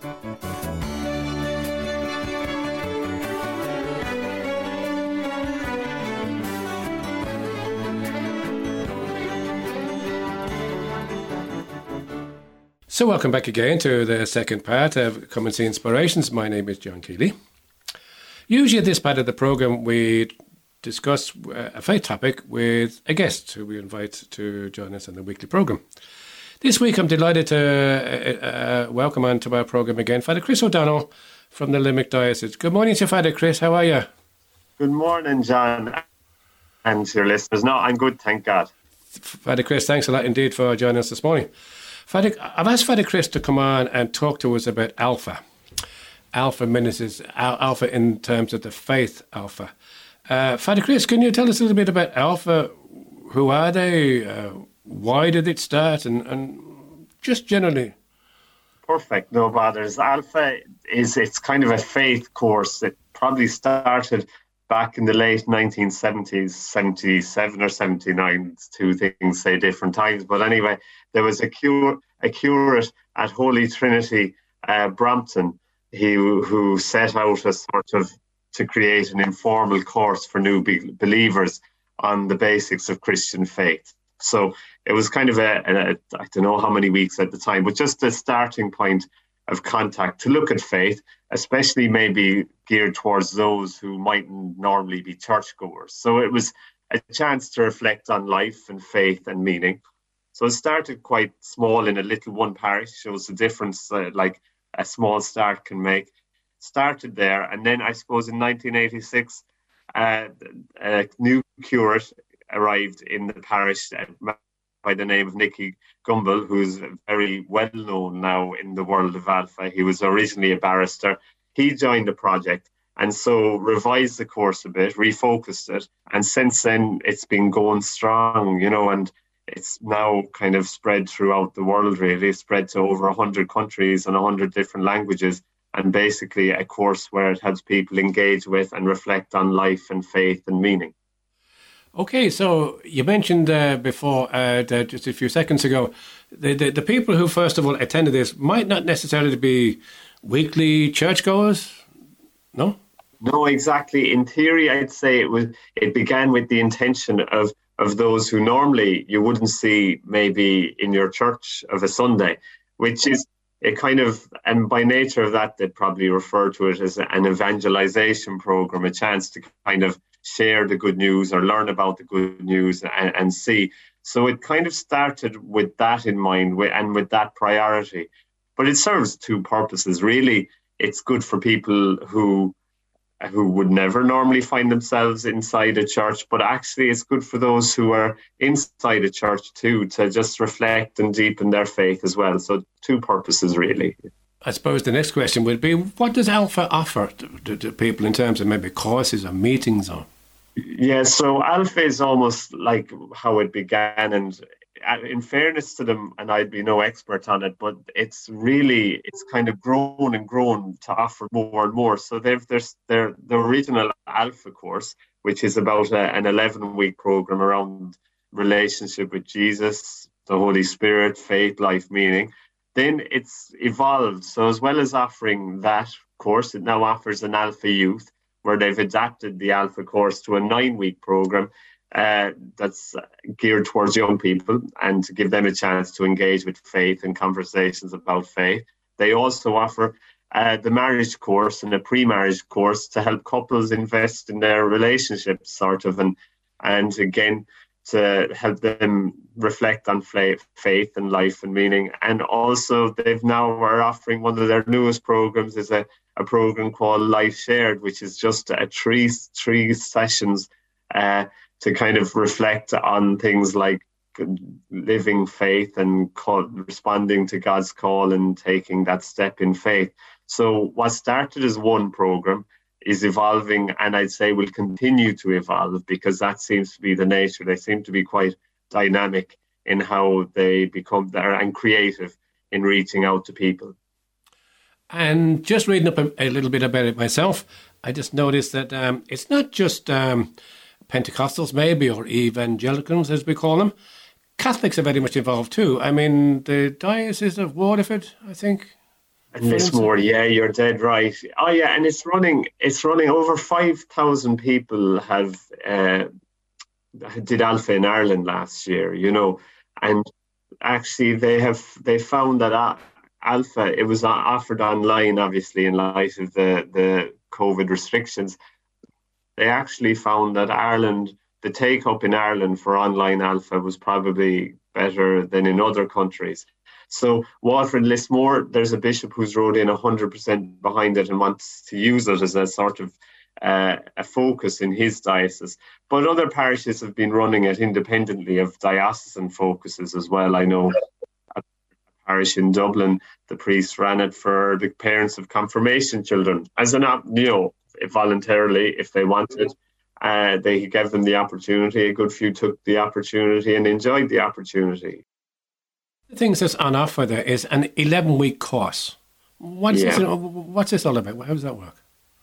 So, welcome back again to the second part of See Inspirations. My name is John Keeley. Usually, at this part of the program, we discuss uh, a faith topic with a guest who we invite to join us on the weekly program. This week, I'm delighted to uh, uh, welcome onto our program again Father Chris O'Donnell from the Limerick Diocese. Good morning to Father Chris. How are you? Good morning, John, and to your listeners. No, I'm good, thank God. Father Chris, thanks a lot indeed for joining us this morning. Father, I've asked Father Chris to come on and talk to us about Alpha. Alpha ministers, Alpha in terms of the faith Alpha. Uh, Father Chris, can you tell us a little bit about Alpha? Who are they? Uh, why did it start? And, and just generally. Perfect, no bothers. Alpha is it's kind of a faith course. It probably started back in the late 1970s, 77 or 79. Two things say different times, but anyway, there was a cure a curate at Holy Trinity uh, Brompton he, who set out a sort of to create an informal course for new be- believers on the basics of Christian faith. So it was kind of a, a I don't know how many weeks at the time, but just a starting point of contact to look at faith, especially maybe geared towards those who mightn't normally be churchgoers. So it was a chance to reflect on life and faith and meaning. So it started quite small in a little one parish, shows the difference uh, like a small start can make. Started there, and then I suppose in 1986, uh, a new curate arrived in the parish uh, by the name of Nicky Gumbel, who's very well known now in the world of Alpha. He was originally a barrister. He joined the project and so revised the course a bit, refocused it, and since then it's been going strong, you know, and it's now kind of spread throughout the world, really, spread to over 100 countries and 100 different languages, and basically a course where it helps people engage with and reflect on life and faith and meaning. Okay, so you mentioned uh, before, uh, just a few seconds ago, the, the, the people who first of all attended this might not necessarily be weekly churchgoers, no? No, exactly. In theory, I'd say it was. It began with the intention of of those who normally you wouldn't see maybe in your church of a Sunday, which is a kind of, and by nature of that, they'd probably refer to it as an evangelization program, a chance to kind of share the good news or learn about the good news and, and see. So it kind of started with that in mind and with that priority. But it serves two purposes. Really, it's good for people who who would never normally find themselves inside a church, but actually it's good for those who are inside a church too to just reflect and deepen their faith as well. So, two purposes really. I suppose the next question would be what does Alpha offer to, to, to people in terms of maybe courses or meetings or? Yeah, so Alpha is almost like how it began, and uh, in fairness to them, and I'd be no expert on it, but it's really it's kind of grown and grown to offer more and more. So they've there's their the original Alpha course, which is about a, an 11 week program around relationship with Jesus, the Holy Spirit, faith, life, meaning. Then it's evolved. So as well as offering that course, it now offers an Alpha Youth, where they've adapted the Alpha course to a nine week program uh, that's geared towards young people and to give them a chance to engage with faith and conversations about faith. They also offer uh, the marriage course and a pre-marriage course to help couples invest in their relationships, sort of, and and again to help them reflect on faith and life and meaning. And also, they've now are offering one of their newest programs is a, a program called Life Shared, which is just a three three sessions. Uh, to kind of reflect on things like living faith and call, responding to God's call and taking that step in faith. So, what started as one program is evolving, and I'd say will continue to evolve because that seems to be the nature. They seem to be quite dynamic in how they become there and creative in reaching out to people. And just reading up a, a little bit about it myself, I just noticed that um, it's not just. Um, Pentecostals, maybe, or evangelicals, as we call them. Catholics are very much involved too. I mean, the Diocese of Waterford, I think. And Lismore, yeah, you're dead right. Oh yeah, and it's running. It's running over five thousand people have uh, did Alpha in Ireland last year. You know, and actually they have they found that Alpha it was offered online, obviously in light of the the COVID restrictions. They actually found that Ireland, the take up in Ireland for online Alpha was probably better than in other countries. So Waterford Lismore, there's a bishop who's wrote in 100% behind it and wants to use it as a sort of uh, a focus in his diocese. But other parishes have been running it independently of diocesan focuses as well. I know parish in Dublin, the priest ran it for the parents of confirmation children as an, you know, if voluntarily if they wanted. Uh, they gave them the opportunity. A good few took the opportunity and enjoyed the opportunity. The things that's on offer there is an 11 week course. What's, yeah. this, what's this all about? How does that work?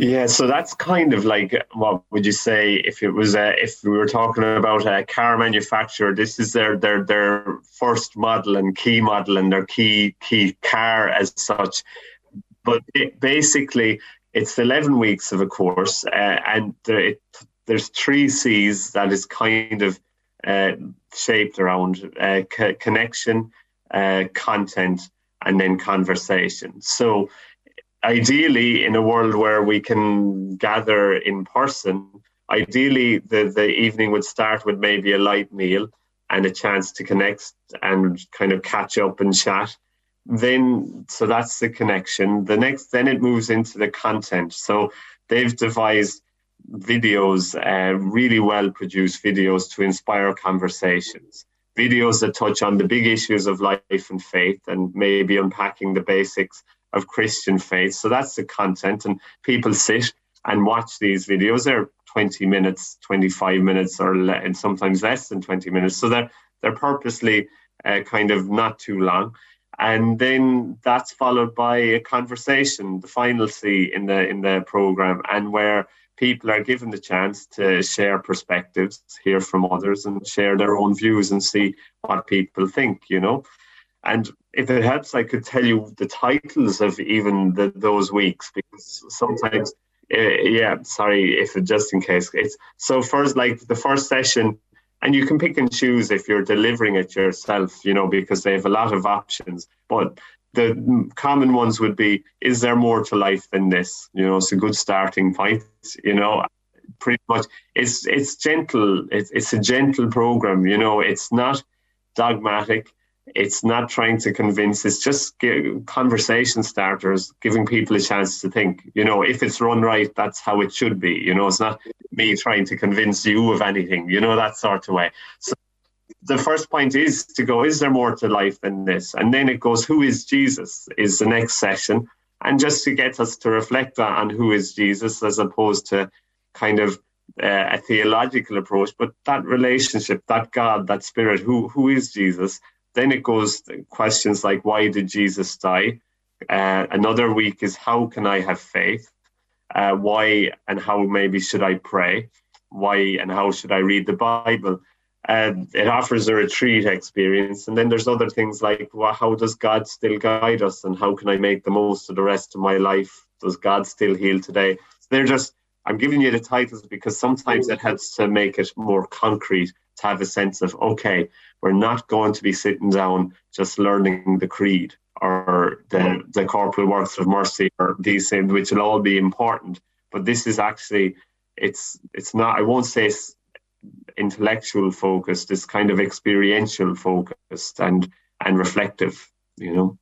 Yeah, so that's kind of like what would you say if it was a, if we were talking about a car manufacturer? This is their their their first model and key model and their key key car as such. But it, basically, it's eleven weeks of a course, uh, and there, it, there's three C's that is kind of uh, shaped around uh, co- connection, uh, content, and then conversation. So, ideally, in a world where we can gather in person, ideally the, the evening would start with maybe a light meal and a chance to connect and kind of catch up and chat. Then, so that's the connection. The next, then it moves into the content. So they've devised videos, uh, really well produced videos to inspire conversations videos that touch on the big issues of life and faith and maybe unpacking the basics of Christian faith. So that's the content, and people sit and watch these videos. They're 20 minutes, 25 minutes, or le- and sometimes less than 20 minutes. So they're they're purposely uh, kind of not too long. And then that's followed by a conversation, the final C in the in the program, and where people are given the chance to share perspectives, hear from others, and share their own views and see what people think, you know. And if it helps, I could tell you the titles of even the, those weeks because sometimes, uh, yeah, sorry, if it, just in case it's so first, like the first session, and you can pick and choose if you're delivering it yourself, you know, because they have a lot of options. But the common ones would be is there more to life than this you know it's a good starting point you know pretty much it's it's gentle it's, it's a gentle program you know it's not dogmatic it's not trying to convince it's just conversation starters giving people a chance to think you know if it's run right that's how it should be you know it's not me trying to convince you of anything you know that sort of way so the first point is to go, is there more to life than this? And then it goes, who is Jesus? Is the next session. And just to get us to reflect on who is Jesus as opposed to kind of uh, a theological approach, but that relationship, that God, that spirit, who who is Jesus? Then it goes questions like why did Jesus die? Uh, another week is how can I have faith? Uh, why and how maybe should I pray? Why and how should I read the Bible? it offers a retreat experience. And then there's other things like well, how does God still guide us, and how can I make the most of the rest of my life? Does God still heal today? So they're just I'm giving you the titles because sometimes it helps to make it more concrete to have a sense of okay, we're not going to be sitting down just learning the creed or the the corporal works of mercy or these things, which will all be important. But this is actually it's it's not I won't say it's intellectual focused, it's kind of experiential focused and and reflective, you know.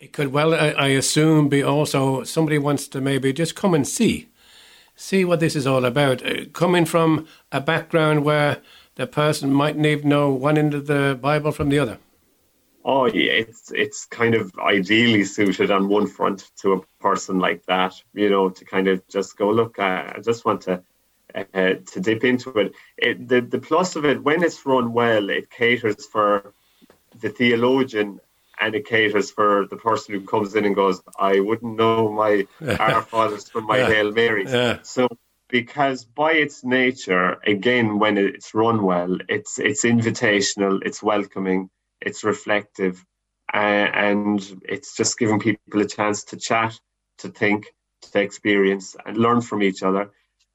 It could well, I, I, assume, be also somebody wants to maybe just come and see, see what this is all about. Uh, coming from a background where the person mightn't even know one end of the Bible from the other. Oh yeah, it's it's kind of ideally suited on one front to a person like that, you know, to kind of just go look. Uh, I just want to uh, to dip into it. it. the, the plus of it, when it's run well, it caters for the theologian and it caters for the person who comes in and goes, I wouldn't know my Our Fathers from my yeah. Hail Marys. Yeah. So because by its nature, again, when it's run well, it's it's invitational, it's welcoming, it's reflective, uh, and it's just giving people a chance to chat, to think, to experience, and learn from each other.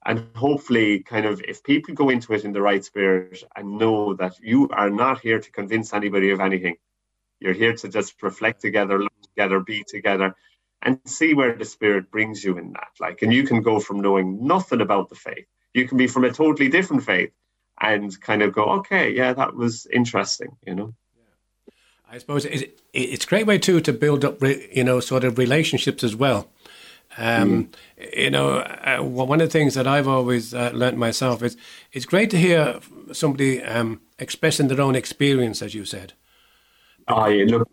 And hopefully, kind of, if people go into it in the right spirit and know that you are not here to convince anybody of anything, you're here to just reflect together, look together, be together, and see where the spirit brings you in that. Like, and you can go from knowing nothing about the faith, you can be from a totally different faith, and kind of go, okay, yeah, that was interesting, you know. I suppose it's a great way too to build up, you know, sort of relationships as well. Um, mm. You know, uh, one of the things that I've always uh, learned myself is it's great to hear somebody um, expressing their own experience, as you said. Oh, yeah, look,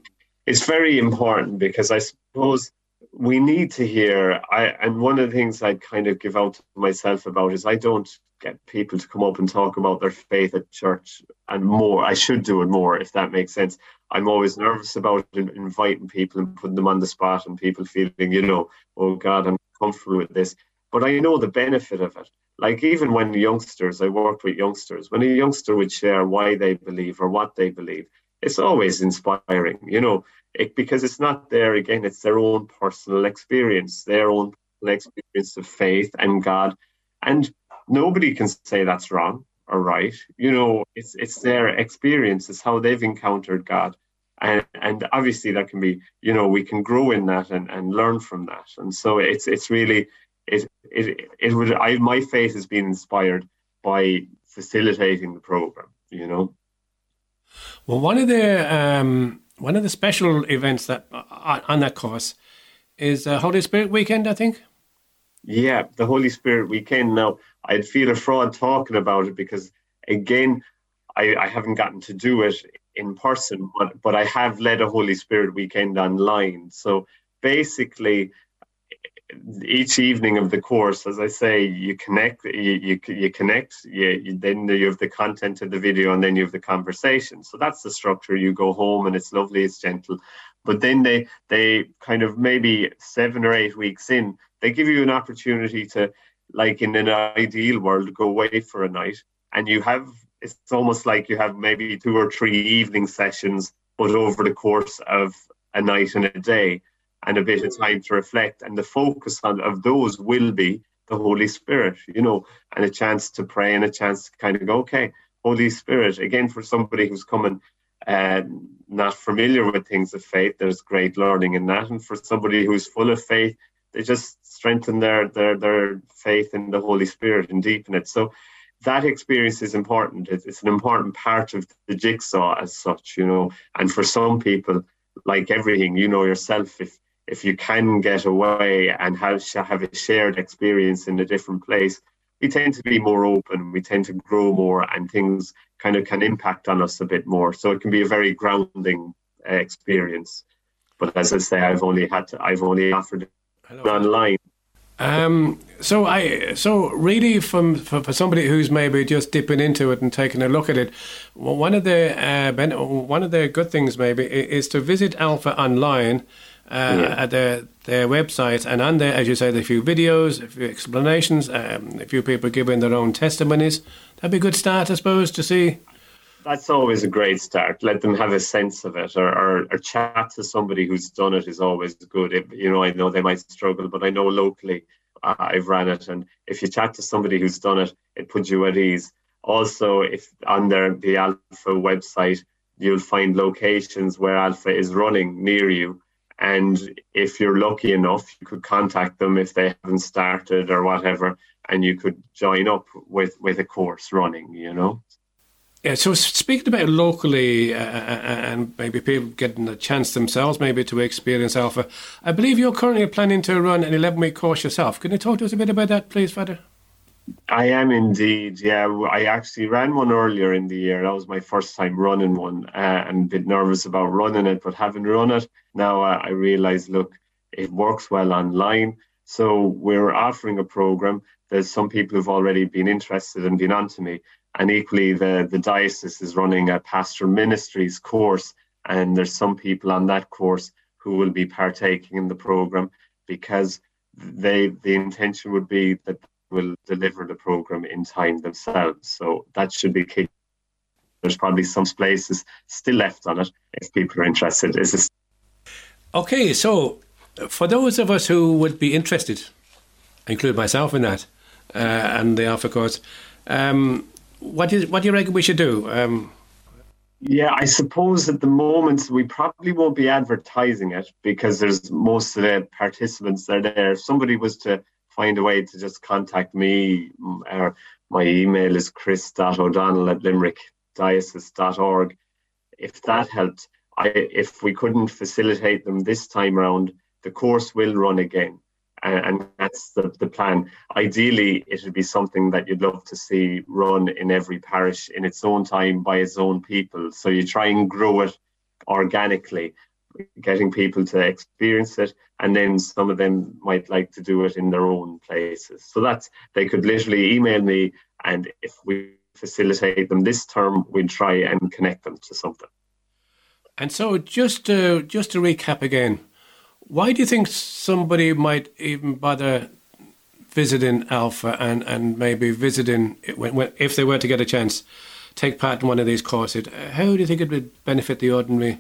it's very important because I suppose we need to hear. I and one of the things I kind of give out to myself about is I don't get people to come up and talk about their faith at church and more. I should do it more, if that makes sense. I'm always nervous about inviting people and putting them on the spot and people feeling, you know, oh God, I'm comfortable with this. But I know the benefit of it. Like even when youngsters, I worked with youngsters, when a youngster would share why they believe or what they believe, it's always inspiring, you know, it, because it's not there again, it's their own personal experience, their own experience of faith and God. And nobody can say that's wrong or right. You know, it's it's their experience, it's how they've encountered God. And and obviously that can be, you know, we can grow in that and, and learn from that. And so it's it's really it it it would I my faith has been inspired by facilitating the program, you know. Well one of the um one of the special events that uh, on that course is uh, Holy Spirit weekend, I think. Yeah, the Holy Spirit weekend. Now, I'd feel a fraud talking about it because, again, I, I haven't gotten to do it in person, but, but I have led a Holy Spirit weekend online. So basically, each evening of the course, as I say, you connect, you you, you connect, you, you, then you have the content of the video, and then you have the conversation. So that's the structure. You go home, and it's lovely, it's gentle. But then they they kind of maybe seven or eight weeks in, they give you an opportunity to, like in an ideal world, go away for a night, and you have it's almost like you have maybe two or three evening sessions, but over the course of a night and a day, and a bit of time to reflect. And the focus on, of those will be the Holy Spirit, you know, and a chance to pray and a chance to kind of go, okay, Holy Spirit, again, for somebody who's coming uh, not familiar with things of faith, there's great learning in that. And for somebody who's full of faith, they just strengthen their their their faith in the Holy Spirit and deepen it. So that experience is important. It's, it's an important part of the jigsaw as such, you know. And for some people, like everything, you know yourself, if if you can get away and have have a shared experience in a different place, we tend to be more open. We tend to grow more, and things kind of can impact on us a bit more. So it can be a very grounding uh, experience. But as I say, I've only had to, I've only offered Hello. online. Um, so I so really from for, for, somebody who's maybe just dipping into it and taking a look at it, one of the uh, one of the good things maybe is to visit Alpha online. Uh, yeah. at their their website, and on there, as you said, a few videos, a few explanations, um, a few people giving their own testimonies. That'd be a good start, I suppose, to see that's always a great start. Let them have a sense of it, or, or, or chat to somebody who's done it is always good. If, you know, I know they might struggle, but I know locally uh, I've ran it, and if you chat to somebody who's done it, it puts you at ease. Also, if on their the Alpha website, you'll find locations where Alpha is running near you, and if you're lucky enough, you could contact them if they haven't started or whatever, and you could join up with with a course running. You know. Yeah, so speaking about locally uh, uh, uh, and maybe people getting a chance themselves maybe to experience Alpha, I believe you're currently planning to run an 11 week course yourself. Can you talk to us a bit about that, please, Father? I am indeed. Yeah, I actually ran one earlier in the year. That was my first time running one, uh, and a bit nervous about running it. But having run it now, uh, I realise, look, it works well online. So we're offering a program. There's some people who've already been interested and been on to me, and equally, the, the diocese is running a pastoral ministries course, and there's some people on that course who will be partaking in the program because they the intention would be that will deliver the program in time themselves. So that should be key. there's probably some places still left on it if people are interested. Is this? Okay, so for those of us who would be interested, include myself in that, uh, and the Alpha course, um, what, is, what do you reckon we should do? Um, yeah, I suppose at the moment we probably won't be advertising it because there's most of the participants are there. If somebody was to find a way to just contact me, or my email is chris.o'donnell at limerickdiocese.org. If that helped, I, if we couldn't facilitate them this time around, the course will run again and that's the, the plan. Ideally, it would be something that you'd love to see run in every parish in its own time by its own people. So you try and grow it organically, getting people to experience it, and then some of them might like to do it in their own places. So that's they could literally email me, and if we facilitate them this term, we'd try and connect them to something. And so, just to just to recap again why do you think somebody might even bother visiting Alpha and, and maybe visiting, when, when, if they were to get a chance, take part in one of these courses? How do you think it would benefit the ordinary?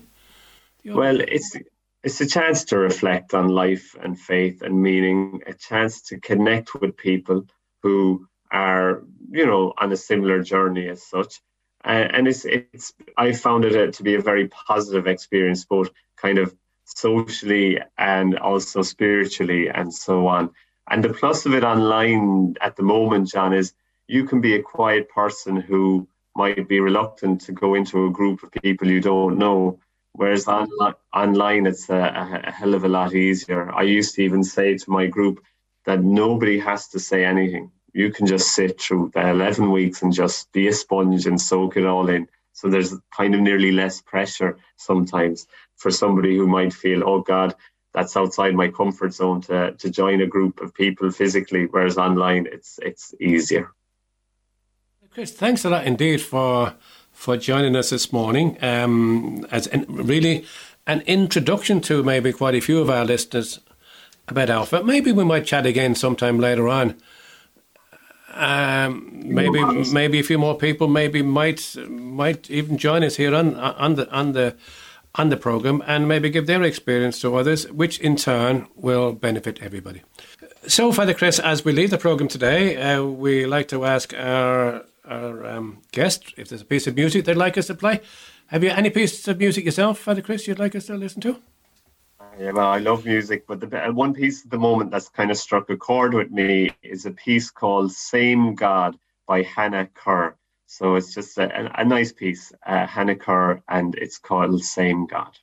Well, it's it's a chance to reflect on life and faith and meaning, a chance to connect with people who are, you know, on a similar journey as such. and it's it's I found it to be a very positive experience, both kind of socially and also spiritually and so on. And the plus of it online at the moment, John, is you can be a quiet person who might be reluctant to go into a group of people you don't know. Whereas on, online, it's a, a hell of a lot easier. I used to even say to my group that nobody has to say anything. You can just sit through the 11 weeks and just be a sponge and soak it all in. So there's kind of nearly less pressure sometimes for somebody who might feel, oh God, that's outside my comfort zone to, to join a group of people physically, whereas online it's it's easier. Chris, thanks a lot indeed for for joining us this morning. Um, as in, really an introduction to maybe quite a few of our listeners about Alpha. Maybe we might chat again sometime later on. Um, maybe maybe a few more people maybe might might even join us here on on the on the on the program and maybe give their experience to others, which in turn will benefit everybody. So, Father Chris, as we leave the program today, uh, we like to ask our our um, guest if there's a piece of music they'd like us to play. Have you any piece of music yourself, Father Chris, you'd like us to listen to? Yeah, well, I love music, but the uh, one piece at the moment that's kind of struck a chord with me is a piece called "Same God" by Hannah Kerr. So it's just a, a nice piece, uh, Hannah Kerr, and it's called Same God.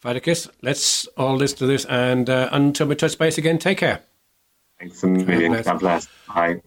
Father Chris, let's all listen to this. And uh, until we touch base again, take care. Thanks a million. God bless. Bye.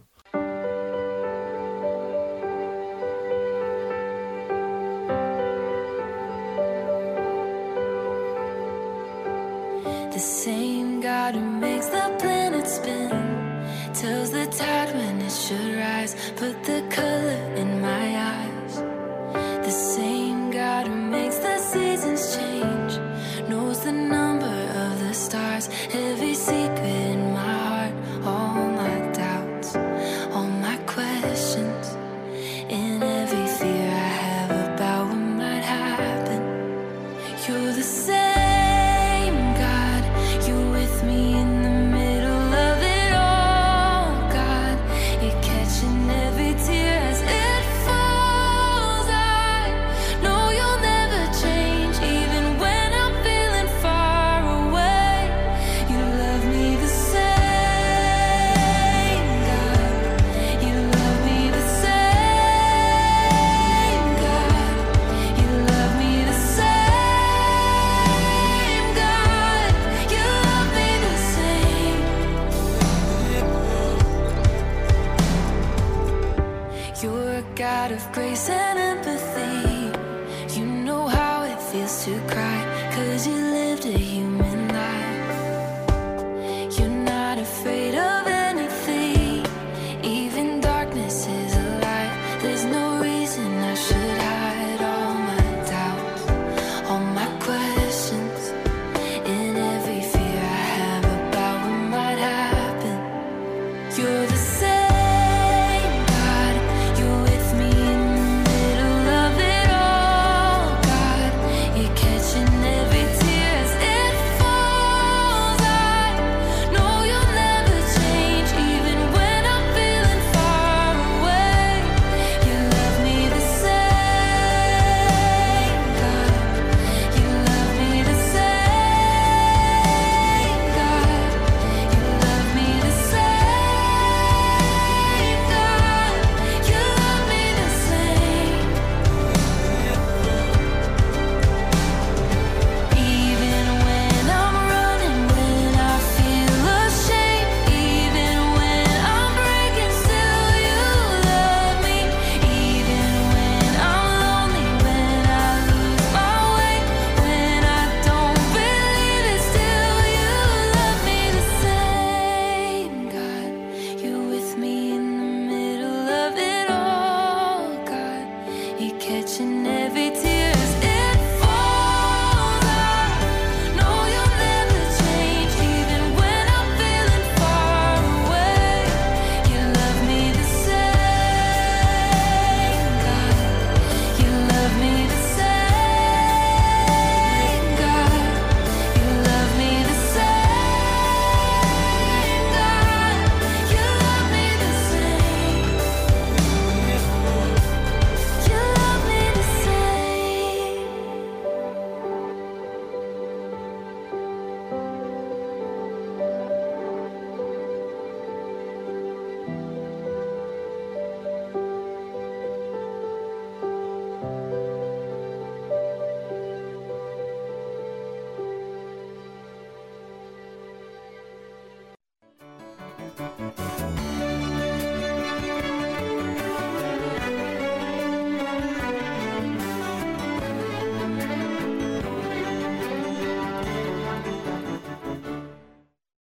of grace and